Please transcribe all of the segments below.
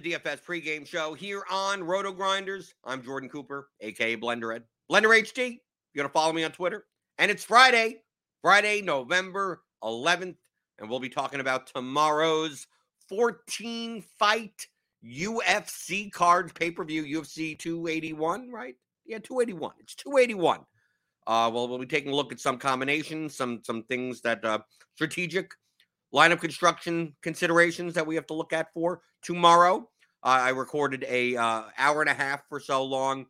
The DFS pregame show here on Roto Grinders. I'm Jordan Cooper, aka Blender Ed. Blender HD. You're gonna follow me on Twitter. And it's Friday, Friday, November 11th, and we'll be talking about tomorrow's 14 fight UFC cards pay-per-view UFC 281, right? Yeah, 281. It's 281. Uh, well, we'll be taking a look at some combinations, some some things that uh, strategic lineup construction considerations that we have to look at for tomorrow. Uh, I recorded a uh, hour and a half for so long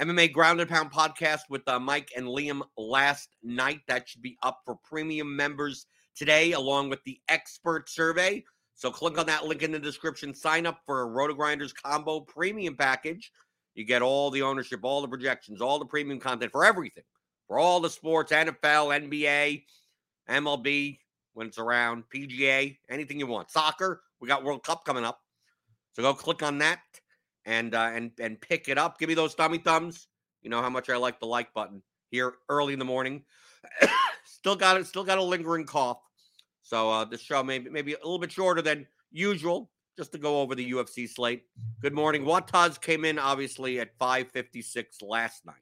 MMA Ground and Pound podcast with uh, Mike and Liam last night. That should be up for premium members today, along with the expert survey. So click on that link in the description. Sign up for a Roto Grinders combo premium package. You get all the ownership, all the projections, all the premium content for everything, for all the sports, NFL, NBA, MLB, when it's around, PGA, anything you want. Soccer, we got World Cup coming up. So go click on that and uh, and and pick it up. Give me those thummy thumbs. You know how much I like the like button here early in the morning. still got it. Still got a lingering cough. So uh, this show maybe maybe a little bit shorter than usual, just to go over the UFC slate. Good morning. Wataz came in obviously at 5:56 last night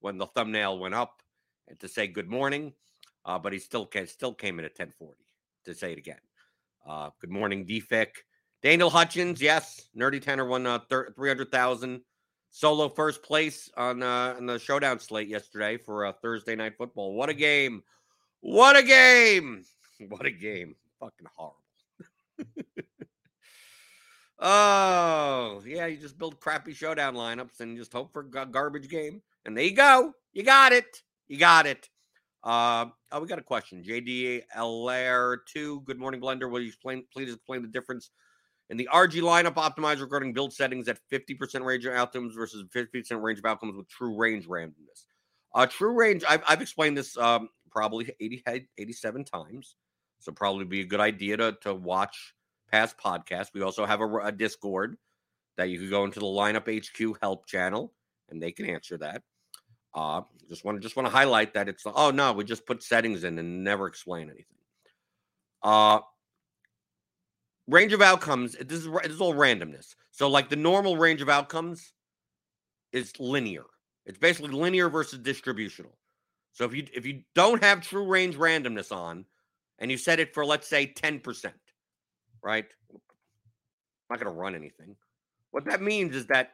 when the thumbnail went up, and to say good morning. Uh, but he still can, still came in at 1040 to say it again. Uh, good morning, DFIC. Daniel Hutchins, yes, Nerdy Tanner won uh, thir- 300,000 solo first place on uh, on the showdown slate yesterday for uh, Thursday night football. What a game! What a game! What a game! Fucking horrible. oh yeah, you just build crappy showdown lineups and just hope for a garbage game. And there you go. You got it. You got it. Uh, oh, we got a question. JD LR2. Good morning, Blender. Will you explain, please explain the difference in the RG lineup optimizer regarding build settings at 50% range of outcomes versus 50% range of outcomes with true range randomness? Uh, true range, I've, I've explained this um, probably 80, 87 times. So probably be a good idea to, to watch past podcasts. We also have a, a Discord that you could go into the lineup HQ help channel and they can answer that. Uh, just want to just want to highlight that it's oh no, we just put settings in and never explain anything. Uh, range of outcomes. This is this is all randomness. So like the normal range of outcomes is linear. It's basically linear versus distributional. So if you if you don't have true range randomness on, and you set it for let's say ten percent, right? I'm not going to run anything. What that means is that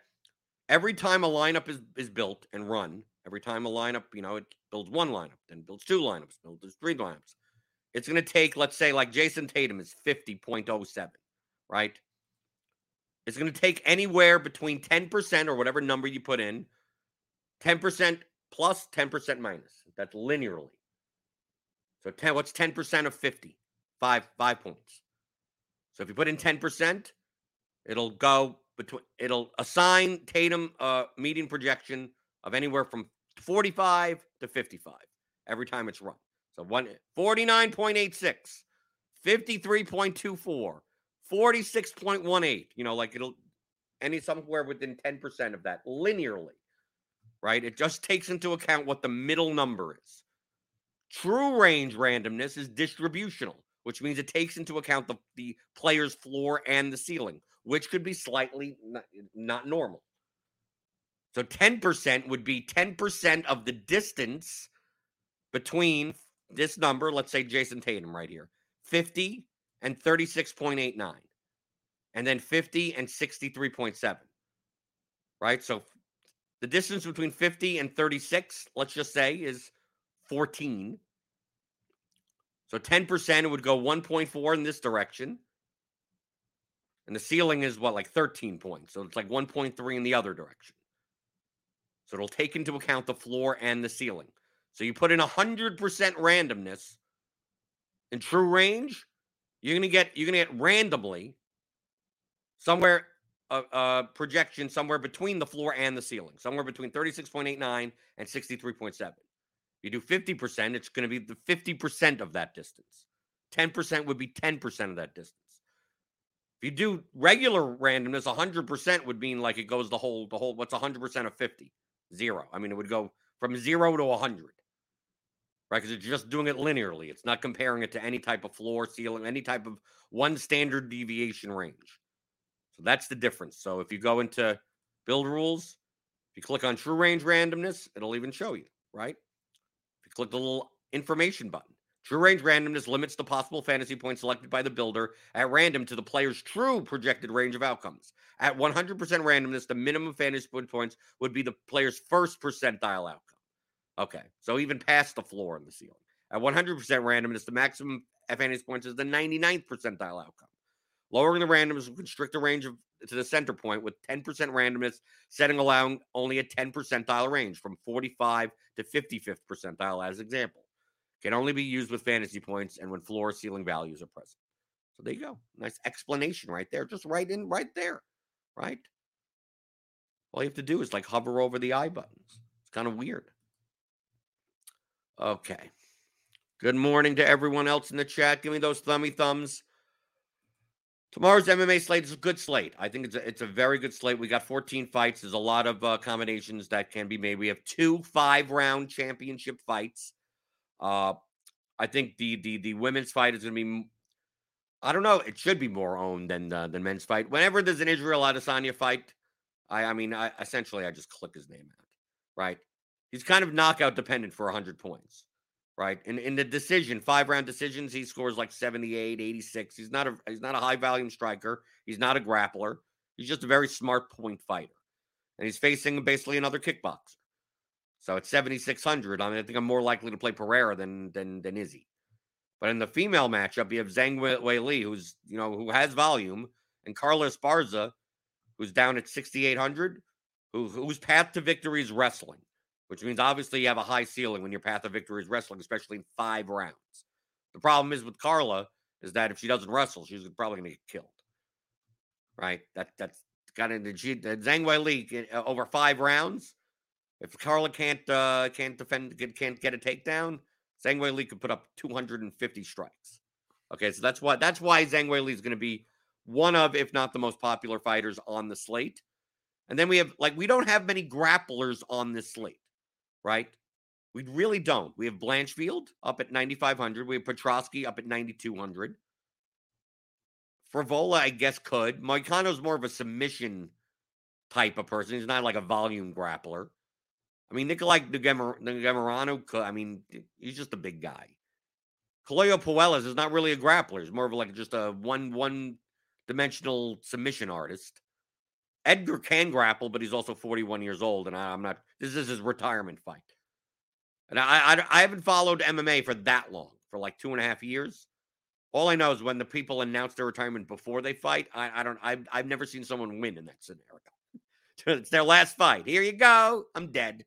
every time a lineup is is built and run, Every time a lineup, you know, it builds one lineup, then builds two lineups, builds three lineups. It's going to take, let's say, like Jayson Tatum is 50.07, right? It's going to take anywhere between 10% or whatever number you put in, 10% plus, 10% minus. That's linearly. So 10, what's 10% of 50? Five, five points. So if you put in 10%, It'll go between. It'll assign Tatum a median projection of anywhere from 45 to 55 every time it's run. So one 49.86, 53.24, 46.18. You know, like it'll any somewhere within 10% of that linearly. Right? It just takes into account what the middle number is. True range randomness is distributional, which means it takes into account the, the player's floor and the ceiling, which could be slightly not, not normal. So 10% would be 10% of the distance between this number, let's say Jayson Tatum right here, 50 and 36.89, and then 50 and 63.7. Right? So the distance between 50 and 36, let's just say, is 14. So 10% would go 1.4 in this direction. And the ceiling is what, like 13 points. So it's like 1.3 in the other direction. So it'll take into account the floor and the ceiling. So you put in 100% randomness in true range, you're going to get you're going to get randomly somewhere a, uh, uh, projection somewhere between the floor and the ceiling, somewhere between 36.89 and 63.7. You do 50%, it's going to be the 50% of that distance. 10% would be 10% of that distance. If you do regular randomness, 100% would mean like it goes the whole, the whole, what's 100% of 50? Zero. I mean, it would go from zero to 100, right? Because it's just doing it linearly. It's not comparing it to any type of floor, ceiling, any type of one standard deviation range. So that's the difference. So if you go into build rules, if you click on true range randomness, it'll even show you, right? If you click the little information button. True range randomness limits the possible fantasy points selected by the builder at random to the player's true projected range of outcomes. At 100% randomness, the minimum fantasy points would be the player's first percentile outcome. Okay, so even past the floor and the ceiling. At 100% randomness, the maximum fantasy points is the 99th percentile outcome. Lowering the randomness will constrict the range of to the center point with 10% randomness, setting allowing only a 10 percentile range from 45 to 55th percentile as example. Can only be used with fantasy points and when floor ceiling values are present. So there you go. Nice explanation right there. Just right in right there. Right? All you have to do is like hover over the I buttons. It's kind of weird. Okay. Good morning to everyone else in the chat. Give me those thummy thumbs. Tomorrow's MMA slate is a good slate. I think it's a, it's a very good slate. We got 14 fights. There's a lot of uh, combinations that can be made. We have two five round championship fights. Uh, I think the the the women's fight is going to be. I don't know. It should be more owned than uh, than men's fight. Whenever there's an Israel Adesanya fight, I I mean, I essentially I just click his name out. Right? He's kind of knockout dependent for 100 points right? In in the decision, five round decisions, he scores like 78, 86. He's not a he's not a high volume striker. He's not a grappler. He's just a very smart point fighter. And he's facing basically another kickboxer. So at 7600, I mean, I think I'm more likely to play Pereira than than than Izzy. But in the female matchup, you have Zhang Weili, who's you know who has volume, and Carla Esparza, who's down at 6800, who whose path to victory is wrestling which means obviously you have a high ceiling when your path to victory is wrestling, especially in five rounds. The problem is with Carla is that if she doesn't wrestle, she's probably going to get killed. Right? That that's got into Zhang Weili uh, over five rounds. If Carla can't uh, can't defend, can't get a takedown, Zhang Weili could put up 250 strikes. Okay, so that's why that's why Zhang Weili is going to be one of, if not the most popular fighters on the slate. And then we have like we don't have many grapplers on this slate right? We really don't. We have Blanchfield up at 9,500. We have Petroski up at 9,200. Frevola, I guess, could. Moicano's more of a submission type of person. He's not like a volume grappler. I mean, Nikolai could. I mean, he's just a big guy. Caio Puelles is not really a grappler. He's more of like just a one one dimensional submission artist. Edgar can grapple, but he's also 41 years old, and I, am not. This is his retirement fight, and I, I I haven't followed MMA for that long, for like two and a half years. All I know is when the people announce their retirement before they fight, I, I don't. I've I've never seen someone win in that scenario. it's their last fight. Here you go. I'm dead.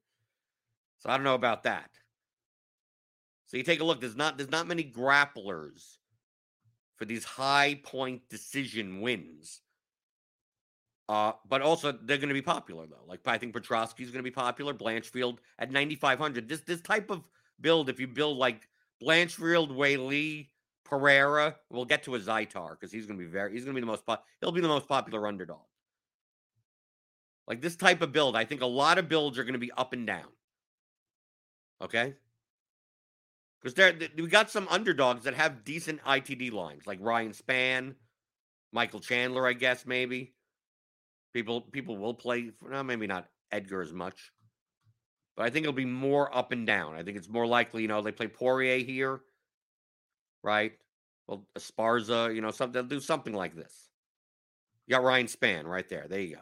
So I don't know about that. So you take a look. There's not there's not many grapplers for these high point decision wins Uh, but also they're going to be popular though. Like I think Petroski's going to be popular. Blanchfield at 9,500. This this type of build, if you build like Blanchfield, Weili, Pereira, we'll get to Azaitar because he's going to be very. He's going to be the most. He'll be the most popular underdog. Like this type of build, I think a lot of builds are going to be up and down. Okay. Because there, we got some underdogs that have decent ITD lines, like Ryan Spann, Michael Chandler, I guess maybe. People, people will play. No, maybe not Edgar as much, but I think it'll be more up and down. I think it's more likely, you know, they play Poirier here, right? Well, Esparza, you know, something they'll do something like this. You got Ryan Spann right there. There you go.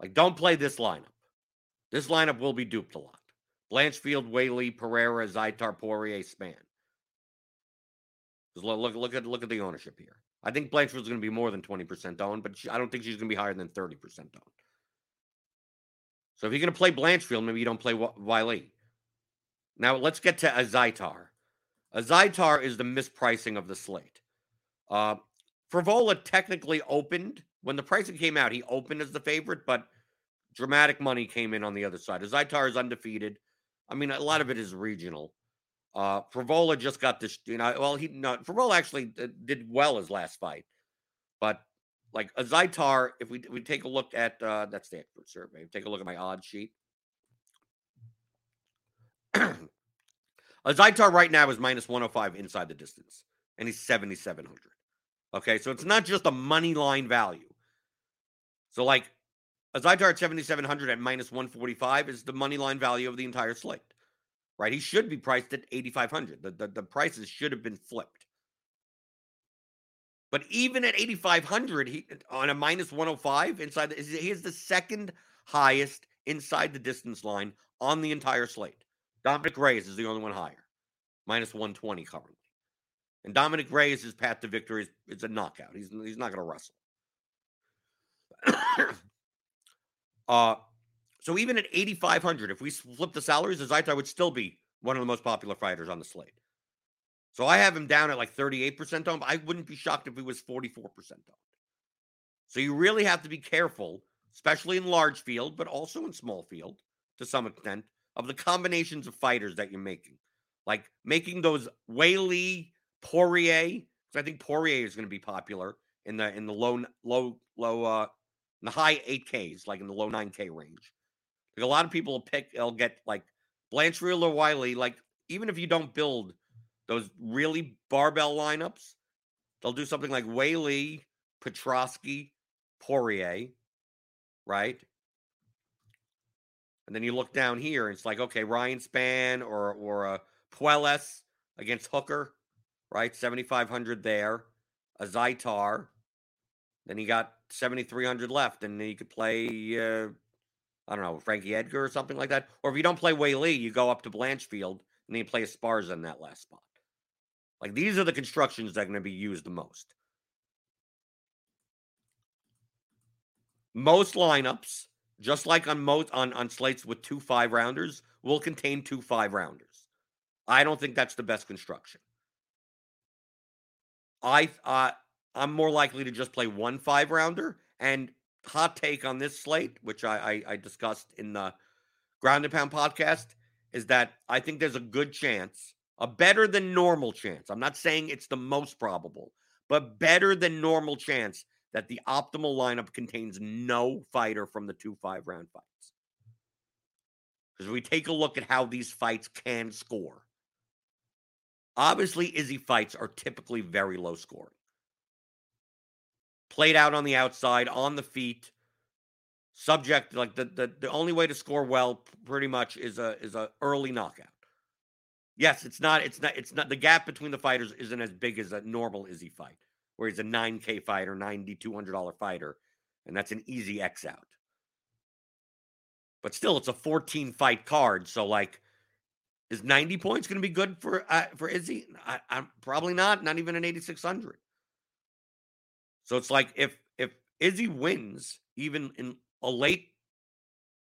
Like, don't play this lineup. This lineup will be duped a lot. Blanchfield, Weili, Pereira, Zaitar, Poirier, Spann. Look, look, look at look at the ownership here. I think Blanchfield's going to be more than 20% owned, but she, I don't think she's going to be higher than 30% owned. So if you're going to play Blanchfield, maybe you don't play Weili. Now let's get to Azaitar. A Zaitar is the mispricing of the slate. Uh, Frevola technically opened when the pricing came out. He opened as the favorite, but dramatic money came in on the other side. Azaitar is undefeated. I mean, a lot of it is regional. Uh, Frevola just got this, you know. Well, he no, Frevola actually did well his last fight, but like Azaitar, if we we take a look at uh, that's the expert survey. Take a look at my odds sheet. a Zaitar right now is minus 105 inside the distance, and he's 7,700. Okay, so it's not just a money line value. So, like Azaitar at 7,700 at minus 145 is the money line value of the entire slate right? He should be priced at 8,500. The, the, the prices should have been flipped. But even at 8,500, he on a minus 105 inside, the, he is the second highest inside the distance line on the entire slate. Dominick Reyes is the only one higher, minus 120 currently. And Dominick Reyes, path to victory is, is a knockout. He's, he's not going to wrestle. uh, so even at 8,500, if we flip the salaries, Zaitar would still be one of the most popular fighters on the slate. So I have him down at like 38% owned, I wouldn't be shocked if he was 44% owned. So you really have to be careful, especially in large field, but also in small field to some extent, of the combinations of fighters that you're making. Like making those Weili, Poirier, because I think Poirier is going to be popular in the in the low low low uh in the high 8Ks, like in the low 9K range. Like a lot of people will pick, they'll get like Blanchfield or Weili. Like even if you don't build those really barbell lineups, they'll do something like Weili, Petroski, Poirier, right? And then you look down here, and it's like, okay, Ryan Spann or or a uh, Puelles against Hooker, right? 7,500 there. Azaitar. Then you got 7,300 left, and you could play uh, I don't know, Frankie Edgar or something like that. Or if you don't play Weili, you go up to Blanchfield and then you play Esparza in that last spot. Like these are the constructions that are going to be used the most. Most lineups, just like on most on, on slates with two five rounders, will contain two five rounders. I don't think that's the best construction. I uh, I'm more likely to just play one five rounder and hot take on this slate, which I, I, I discussed in the Ground and Pound podcast, is that I think there's a good chance, a better than normal chance. I'm not saying it's the most probable, but better than normal chance that the optimal lineup contains no fighter from the two five round fights. Because we take a look at how these fights can score. Obviously, Izzy fights are typically very low scoring played out on the outside, on the feet, subject like the, the the only way to score well pretty much is a is a early knockout. Yes, it's not it's not it's not the gap between the fighters isn't as big as a normal Izzy fight, where he's a 9K fighter, 90 $200 fighter, and that's an easy X out. But still, it's a 14 fight card, so like is 90 points going to be good for uh, for Izzy? I, I'm probably not, not even an 8600. So it's like if if Izzy wins, even in a late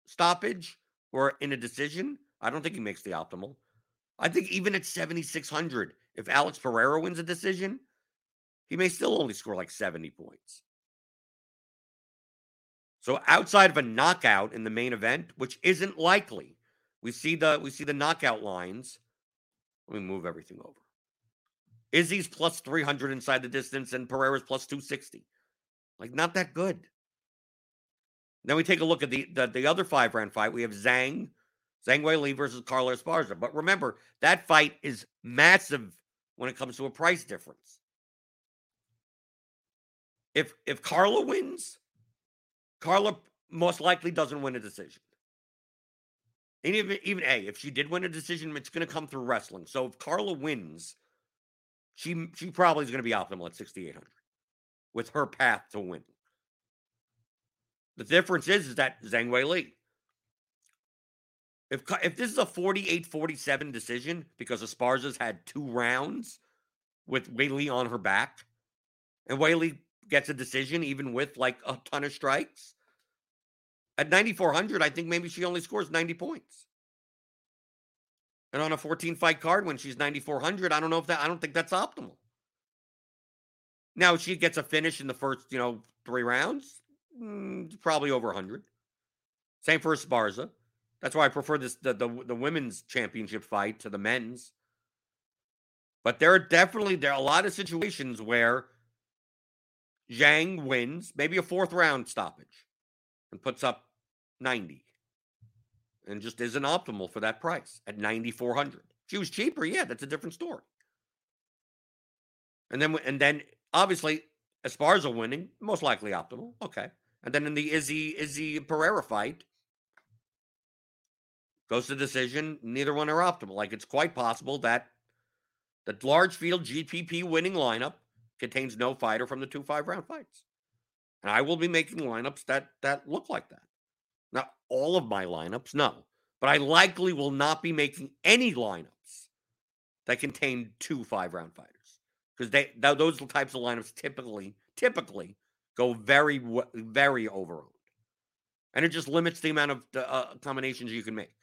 stoppage or in a decision, I don't think he makes the optimal. I think even at 7,600, if Alex Pereira wins a decision, he may still only score like 70 points. So outside of a knockout in the main event, which isn't likely, we see the we see the knockout lines. Let me move everything over. Izzy's plus 300 inside the distance and Pereira's plus 260. Like not that good. Then we take a look at the the, the other five round fight. We have Zhang, Zhang Weili versus Carla Esparza. But remember, that fight is massive when it comes to a price difference. If if Carla wins, Carla most likely doesn't win a decision. And even even a if she did win a decision, it's going to come through wrestling. So if Carla wins, she she probably is going to be optimal at 6800 with her path to win. The difference is, is that Zhang Weili. If if this is a 48-47 decision because Esparza's had two rounds with Weili on her back, and Weili gets a decision even with like a ton of strikes. At 9,400, I think maybe she only scores 90 points. And on a 14 fight card when she's 9,400, I don't know if that, I don't think that's optimal. Now, she gets a finish in the first, you know, three rounds, mm, probably over 100. Same for Esparza. That's why I prefer this the, the the women's championship fight to the men's. But there are definitely there are a lot of situations where Zhang wins, maybe a fourth round stoppage, and puts up 90. And just isn't optimal for that price at 9,400. She was cheaper, yeah, that's a different story. And then and then obviously Esparza winning, most likely optimal. Okay. And then in the Izzy Izzy Pereira fight, goes to decision. Neither one are optimal. Like it's quite possible that the large field GPP winning lineup contains no fighter from the two five round fights. And I will be making lineups that that look like that. All of my lineups, no. But I likely will not be making any lineups that contain two five round fighters because they th- those types of lineups typically typically go very very overowned, and it just limits the amount of uh, combinations you can make.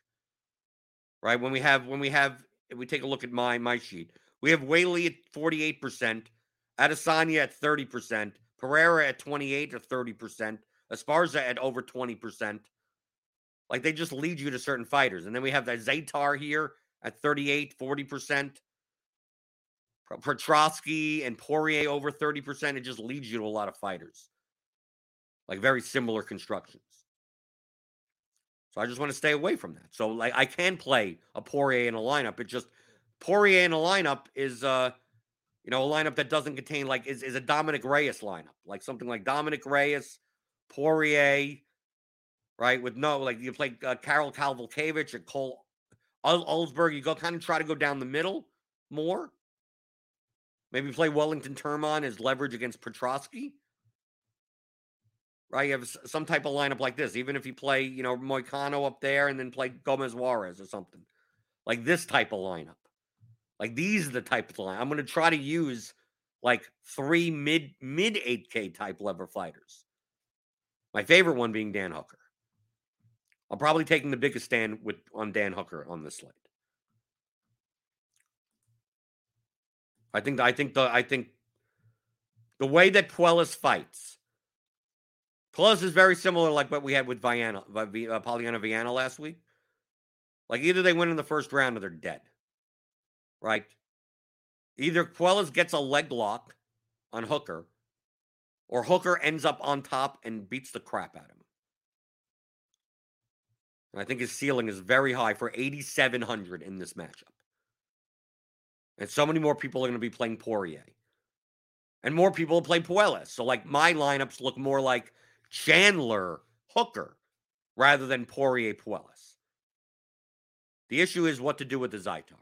Right when we have when we have if we take a look at my my sheet, we have Li at forty eight percent, Adesanya at 30%, Pereira at 28 or 30%, Esparza at over 20%. Like they just lead you to certain fighters. And then we have that Zaytar here at 38, 40%. Petroski and Poirier over 30%. It just leads you to a lot of fighters. Like very similar constructions. So I just want to stay away from that. So like I can play a Poirier in a lineup. It just Poirier in a lineup is uh you know, a lineup that doesn't contain like is, is a Dominick Reyes lineup, like something like Dominick Reyes, Poirier, right? With no like you play uh, Karol Kowalkiewicz or Cole Ulberg, you go kind of try to go down the middle more. Maybe play Wellington Turman as leverage against Petroski. Right, you have some type of lineup like this. Even if you play, you know, Moicano up there and then play Gomez Juarez or something, like this type of lineup. Like these are the type of line I'm going to try to use like three mid mid 8K type lever fighters. My favorite one being Dan Hooker. I'm probably taking the biggest stand with on Dan Hooker on this slate. I think I think the I think the way that Puelles fights. Puelles is very similar like what we had with Viana, uh, Polyana Viana last week. Like either they win in the first round or they're dead right? Either Puelles gets a leg lock on Hooker, or Hooker ends up on top and beats the crap out of him. I think his ceiling is very high for 8,700 in this matchup. And so many more people are going to be playing Poirier. And more people will play Puelles. So, like, my lineups look more like Chandler Hooker rather than Poirier Puelles. The issue is what to do with the Zaytar.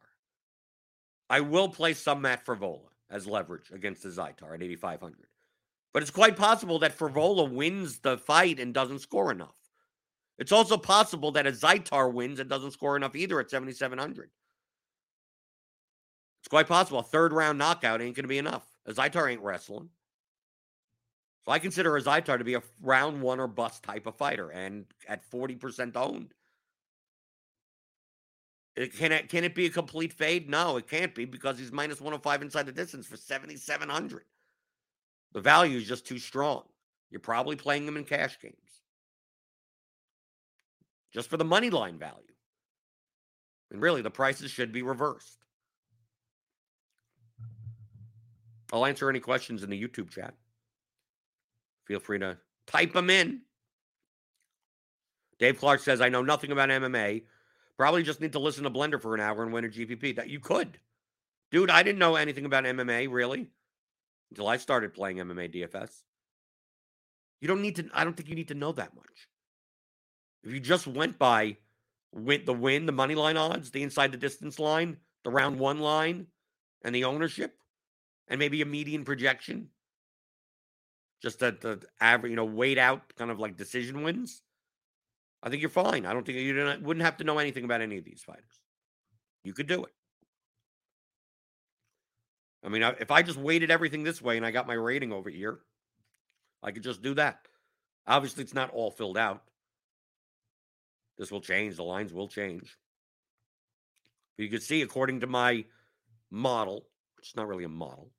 I will play some Matt Frevola as leverage against the Zaytar at 8,500. But it's quite possible that Frevola wins the fight and doesn't score enough. It's also possible that Azaitar wins and doesn't score enough either at 7,700. It's quite possible. A third round knockout ain't going to be enough. Azaitar ain't wrestling. So I consider Azaitar to be a round one or bust type of fighter and at 40% owned. It, can it can it be a complete fade? No, it can't be because he's minus 105 inside the distance for 7,700. The value is just too strong. You're probably playing him in cash games. Just for the money line value. And really, the prices should be reversed. I'll answer any questions in the YouTube chat. Feel free to type them in. Dave Clark says, I know nothing about MMA. Probably just need to listen to Blender for an hour and win a GPP. That you could. Dude, I didn't know anything about MMA really until I started playing MMA DFS. You don't need to, I don't think you need to know that much. If you just went by win, the win, the money line odds, the inside the distance line, the round one line, and the ownership, and maybe a median projection, just that the average, you know, weight out kind of like decision wins. I think you're fine. I don't think you wouldn't have to know anything about any of these fighters. You could do it. I mean, if I just weighted everything this way and I got my rating over here, I could just do that. Obviously, it's not all filled out. This will change. The lines will change. But you can see, according to my model, it's not really a model,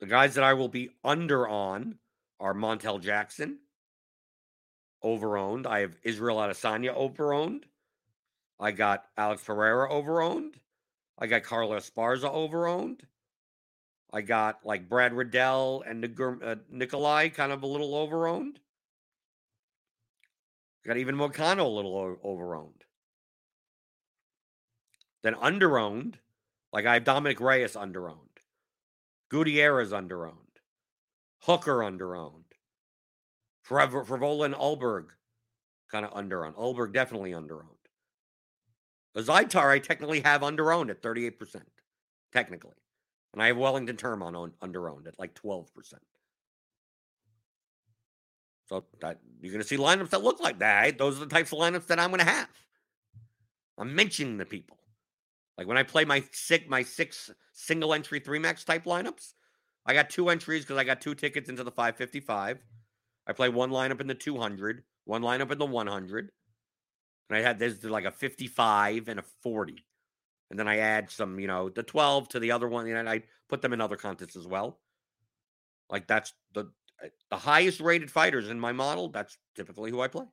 the guys that I will be under on are Montel Jackson, overowned. I have Israel Adesanya overowned. I got Alex Pereira overowned. I got Carlos Esparza overowned. I got like Brad Riddell and uh, Nikolai kind of a little overowned. Got even Moicano a little overowned. Then underowned, like I have Dominick Reyes underowned. Gutierrez underowned. Hooker underowned. Frevola and Ulberg kind of underowned. Ulberg definitely underowned. Zaitar, I technically have underowned at 38%, technically. And I have Wellington Turman underowned at like 12%. So that you're going to see lineups that look like that. Those are the types of lineups that I'm going to have. I'm mentioning the people. Like when I play my six, my six single entry three max type lineups, I got two entries because I got two tickets into the 555. I play one lineup in the 200, one lineup in the 100. And I had this like a 55 and a 40. And then I add some, you know, the 12 to the other one. And I put them in other contests as well. Like that's the Uh, the highest rated fighters in my model. That's typically who I play.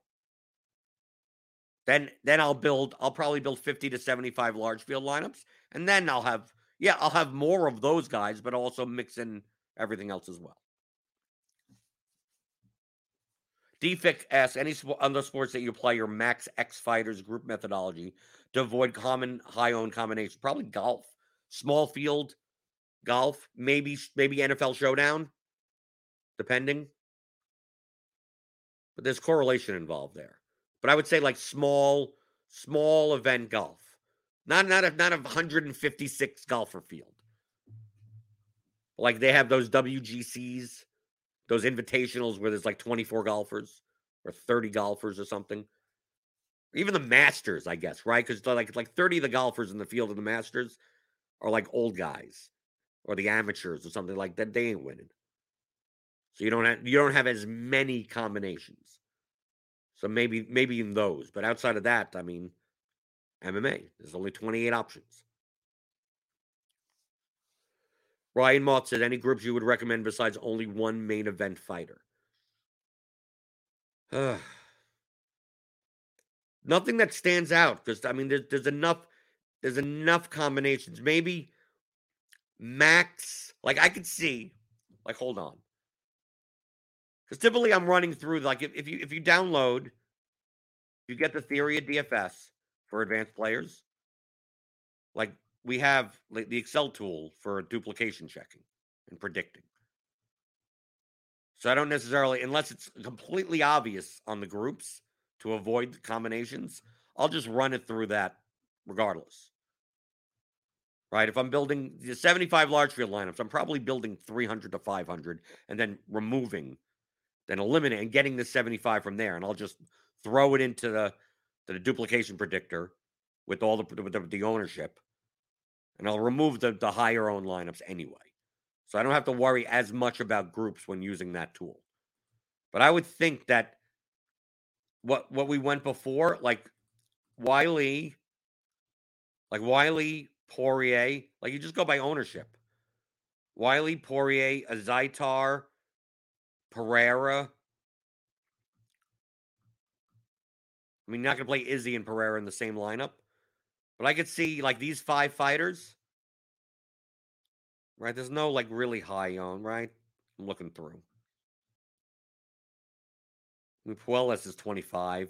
Then then I'll build, I'll probably build 50 to 75 large field lineups. And then I'll have, yeah, I'll have more of those guys, but also mix in everything else as well. DFIC asks any other sports that you play your max X fighters group methodology to avoid common high owned combinations. Probably golf, small field golf, maybe maybe NFL showdown, depending. But there's correlation involved there. But I would say like small small event golf, not not a not a 156 golfer field. Like they have those WGCs those invitationals where there's like 24 golfers or 30 golfers or something. Even the Masters, I guess, right? Because like like 30 of the golfers in the field of the Masters are like old guys or the amateurs or something like that. They ain't winning. So you don't have you don't have as many combinations. So maybe maybe in those, but outside of that, I mean, MMA. There's only 28 options. Ryan Moth said, any groups you would recommend besides only one main event fighter? Nothing that stands out because I mean, there's there's enough there's enough combinations. Maybe max, like I could see, like hold on, because typically I'm running through like if, if you if you download, you get the theory of DFS for advanced players. Like we have like the Excel tool for duplication checking and predicting. So I don't necessarily, unless it's completely obvious on the groups to avoid the combinations, I'll just run it through that regardless. Right? If I'm building the 75 large field lineups, I'm probably building 300 to 500 and then removing, then eliminating, and getting the 75 from there. And I'll just throw it into the, the duplication predictor with all the, with the, the ownership and I'll remove the, the higher owned lineups anyway. So I don't have to worry as much about groups when using that tool. But I would think that what what we went before, like Weili, like Weili, Poirier, like you just go by ownership. Weili, Poirier, Azaitar, Pereira, I mean, not going to play Izzy and Pereira in the same lineup, but I could see like these five fighters. Right, there's no like really high on right. I'm looking through. I mean, Puelles is 25.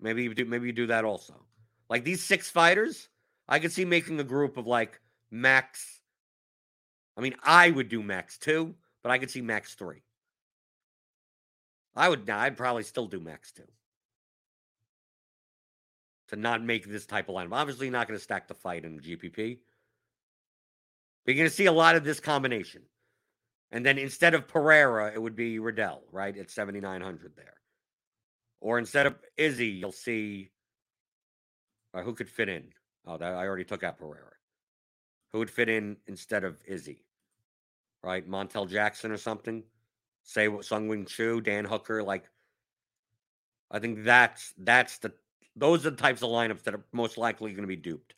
Maybe you do. Maybe you do that also. Like these six fighters, I could see making a group of like max. I mean, I would do max two, but I could see max three. I would. I'd probably still do max two to not make this type of lineup. Obviously, not going to stack the fight in GPP. But you're going to see a lot of this combination. And then instead of Pereira, it would be Riddell, right? At 7,900 there. Or instead of Izzy, you'll see uh, who could fit in. Oh, that I already took out Pereira. Who would fit in instead of Izzy? Right? Montel Jackson or something? Say what Seungwoo Choi, Dan Hooker, like I think that's that's the those are the types of lineups that are most likely going to be duped.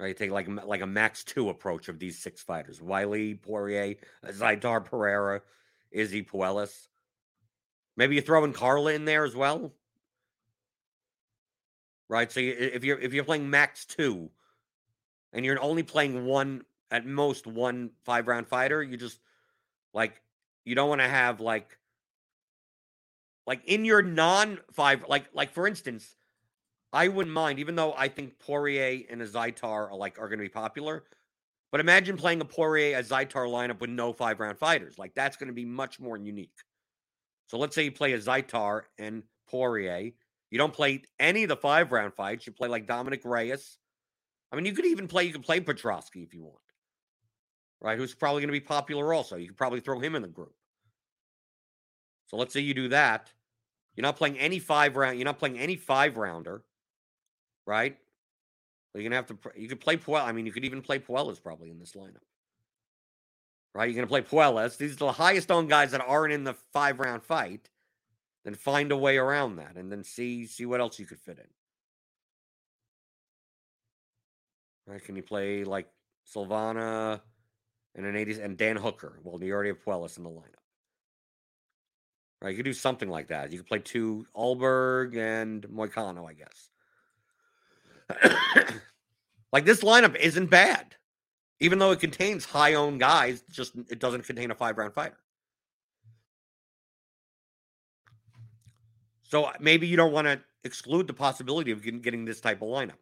Right, take like like a max two approach of these six fighters: Weili, Poirier, uh, Zaitar Pereira, Izzy Puelles. Maybe you throw in Carla in there as well. Right, so you, if you're if you're playing max two, and you're only playing one at most one five round fighter, you just like you don't want to have like like in your non five like like for instance, I wouldn't mind, even though I think Poirier and Azaitar are like are going to be popular. But imagine playing a Poirier Azaitar lineup with no five round fighters. Like that's going to be much more unique. So let's say you play Azaitar and Poirier. You don't play any of the five round fights. You play like Dominick Reyes. I mean, you could even play. You could play Petroski if you want, right? Who's probably going to be popular also. You could probably throw him in the group. So let's say you do that. You're not playing any five round. You're not playing any five rounder right? You're gonna have to. You could play Puel. I mean, you could even play Puelles probably in this lineup, right? You're gonna play Puelles. These are the highest owned guys that aren't in the five round fight. Then find a way around that, and then see see what else you could fit in. Right? Can you play like Silvana and an 80s and Dan Hooker? Well, you already have Puelles in the lineup. Right? You could do something like that. You could play two Ulberg and Moicano, I guess. like this lineup isn't bad, even though it contains high owned guys. Just it doesn't contain a five round fighter. So uh, maybe you don't want to exclude the possibility of getting this type of lineup.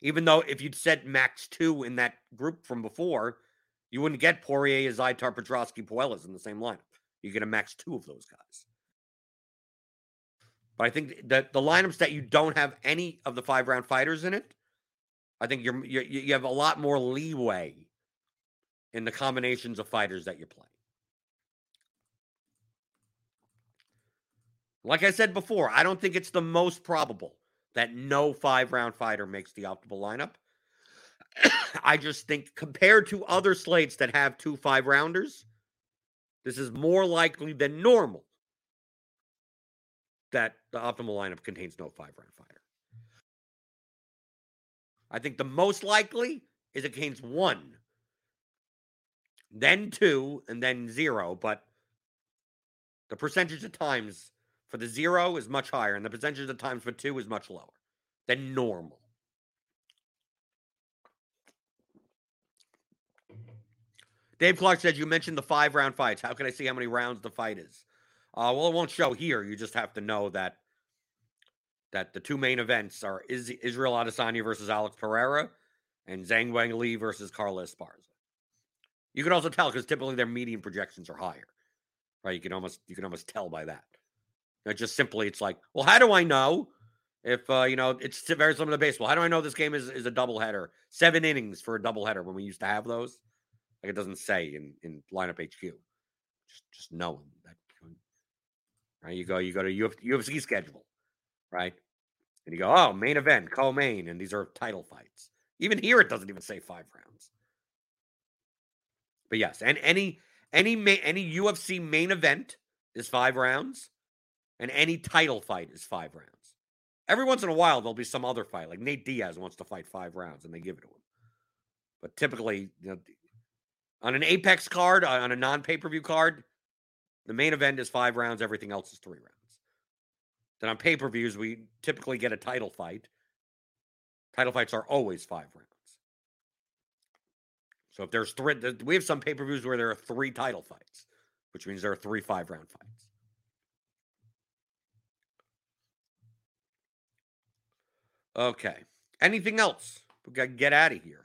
Even though if you'd said max two in that group from before, you wouldn't get Poirier, Zaitar, Petroski, Puelles in the same lineup. You get a max two of those guys. But I think that the lineups that you don't have any of the five round fighters in it, I think you're, you're you have a lot more leeway in the combinations of fighters that you're playing. Like I said before, I don't think it's the most probable that no five round fighter makes the optimal lineup. I just think compared to other slates that have two five rounders, this is more likely than normal that the optimal lineup contains no five round fighter. I think the most likely is it contains one, then two, and then zero. But the percentage of times for the zero is much higher, and the percentage of times for two is much lower than normal. Dave Clark said you mentioned the five round fights. How can I see how many rounds the fight is? Uh, well, it won't show here. You just have to know that that the two main events are is Israel Adesanya versus Alex Pereira and Zhang Weili versus Carla Esparza. You can also tell because typically their median projections are higher, right? You can almost you can almost tell by that. Just simply, it's like, well, how do I know if uh, you know it's very similar to baseball? How do I know this game is is a doubleheader? Seven innings for a doubleheader when we used to have those. Like it doesn't say in in lineup HQ. Just just knowing that Right? You go, you go to Uf- UFC schedule, right? And you go, oh, main event, co-main, and these are title fights. Even here, it doesn't even say five rounds. But yes, and any any any UFC main event is five rounds, and any title fight is five rounds. Every once in a while, there'll be some other fight, like Nate Diaz wants to fight five rounds, and they give it to him. But typically, you know, on an Apex card, uh, on a non pay per view card, the main event is five rounds, everything else is three rounds. Then on pay per views, we typically get a title fight. Title fights are always five rounds. So if there's three, we have some pay per views where there are three title fights, which means there are three five round fights. Okay. Anything else? We got to get out of here.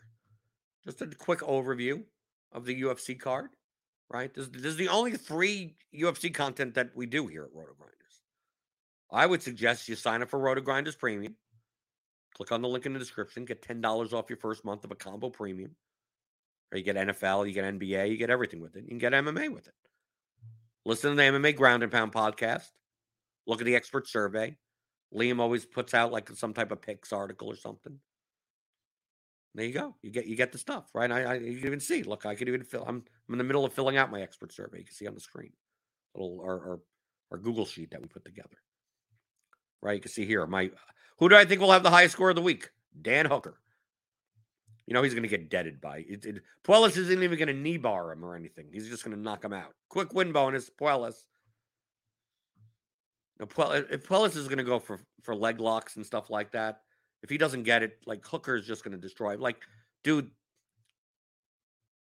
Just a quick overview of the UFC card, right? This, this is the only free UFC content that we do here at Roto Grinders. I would suggest you sign up for Roto Grinders Premium. Click on the link in the description, get $10 off your first month of a combo premium. Or you get NFL, you get NBA, you get everything with it. You can get MMA with it. Listen to the MMA Ground and Pound podcast. Look at the expert survey. Liam always puts out like some type of picks article or something. There you go. You get you get the stuff right. I, I you can even see. Look, I could even fill. I'm I'm in the middle of filling out my expert survey. You can see on the screen, little our our, our Google sheet that we put together. Right. You can see here. My who do I think will have the highest score of the week? Dan Hooker. You know he's going to get deaded by it. it Puelles isn't even going to knee bar him or anything. He's just going to knock him out. Quick win bonus. Puelles. Now, Puelles is going to go for for leg locks and stuff like that, if he doesn't get it, like Hooker is just going to destroy him. Like, dude,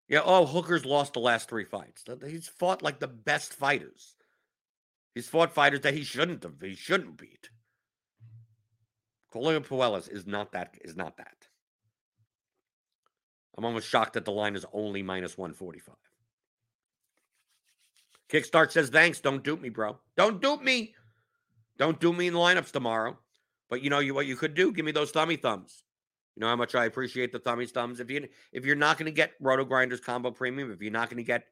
yeah. Oh, Hooker's lost the last three fights. He's fought like the best fighters. He's fought fighters that he shouldn't have. He shouldn't beat. Colin Puelles is not that. Is not that. I'm almost shocked that the line is only minus 145. Kickstart says, thanks. Don't dupe me, bro. Don't dupe me. Don't dupe me in lineups tomorrow. But you know you what you could do? Give me those thummy thumbs. You know how much I appreciate the thummy thumbs. If you if you're not going to get Roto Grinders combo premium, if you're not going to get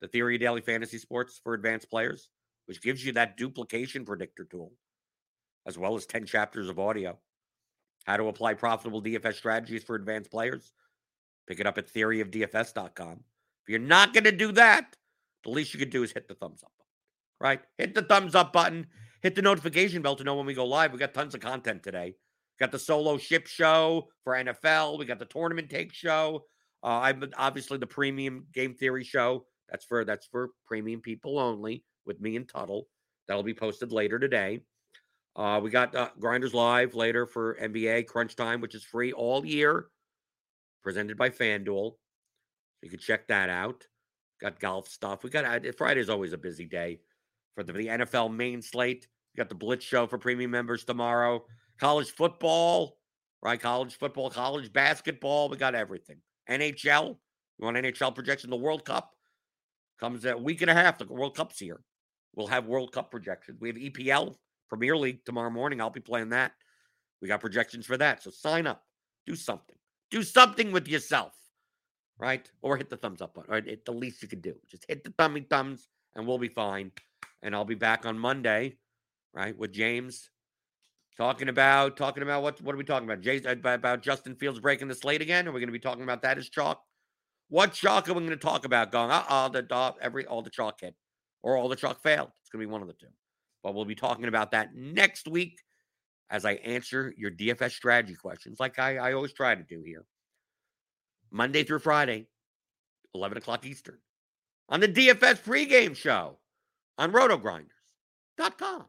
the Theory Daily Fantasy Sports for advanced players, which gives you that duplication predictor tool, as well as 10 chapters of audio, how to apply profitable DFS strategies for advanced players. Pick it up at theoryofdfs.com. If you're not going to do that, the least you could do is hit the thumbs up button, right? Hit the thumbs up button hit the notification bell to know when we go live. We got tons of content today. Got the solo ship show for NFL. We got the tournament take show. Uh, I'm obviously the premium game theory show. That's for that's for premium people only with me and Tuttle. That'll be posted later today. Uh, we got uh, Grinders Live later for NBA Crunch Time, which is free all year, presented by FanDuel. You can check that out. Got golf stuff. We got uh, Friday's always a busy day for the, the NFL main slate. We got the Blitz show for premium members tomorrow. College football, right? College football, college basketball. We got everything. NHL. You want NHL projection? The World Cup comes a week and a half. The World Cup's here. We'll have World Cup projections. We have EPL Premier League tomorrow morning. I'll be playing that. We got projections for that. So sign up. Do something. Do something with yourself, right? Or hit the thumbs up button. Right? The least you can do. Just hit the thummy thumbs, and we'll be fine. And I'll be back on Monday right? With James talking about talking about what what are we talking about? Jay, about Justin Fields breaking the slate again? Are we going to be talking about that as chalk? What chalk are we going to talk about? Going, uh oh, the every all the chalk hit or all the chalk failed. It's going to be one of the two. But we'll be talking about that next week as I answer your DFS strategy questions, like I, I always try to do here. Monday through Friday, 11 o'clock Eastern, on the DFS pregame show on rotogrinders.com.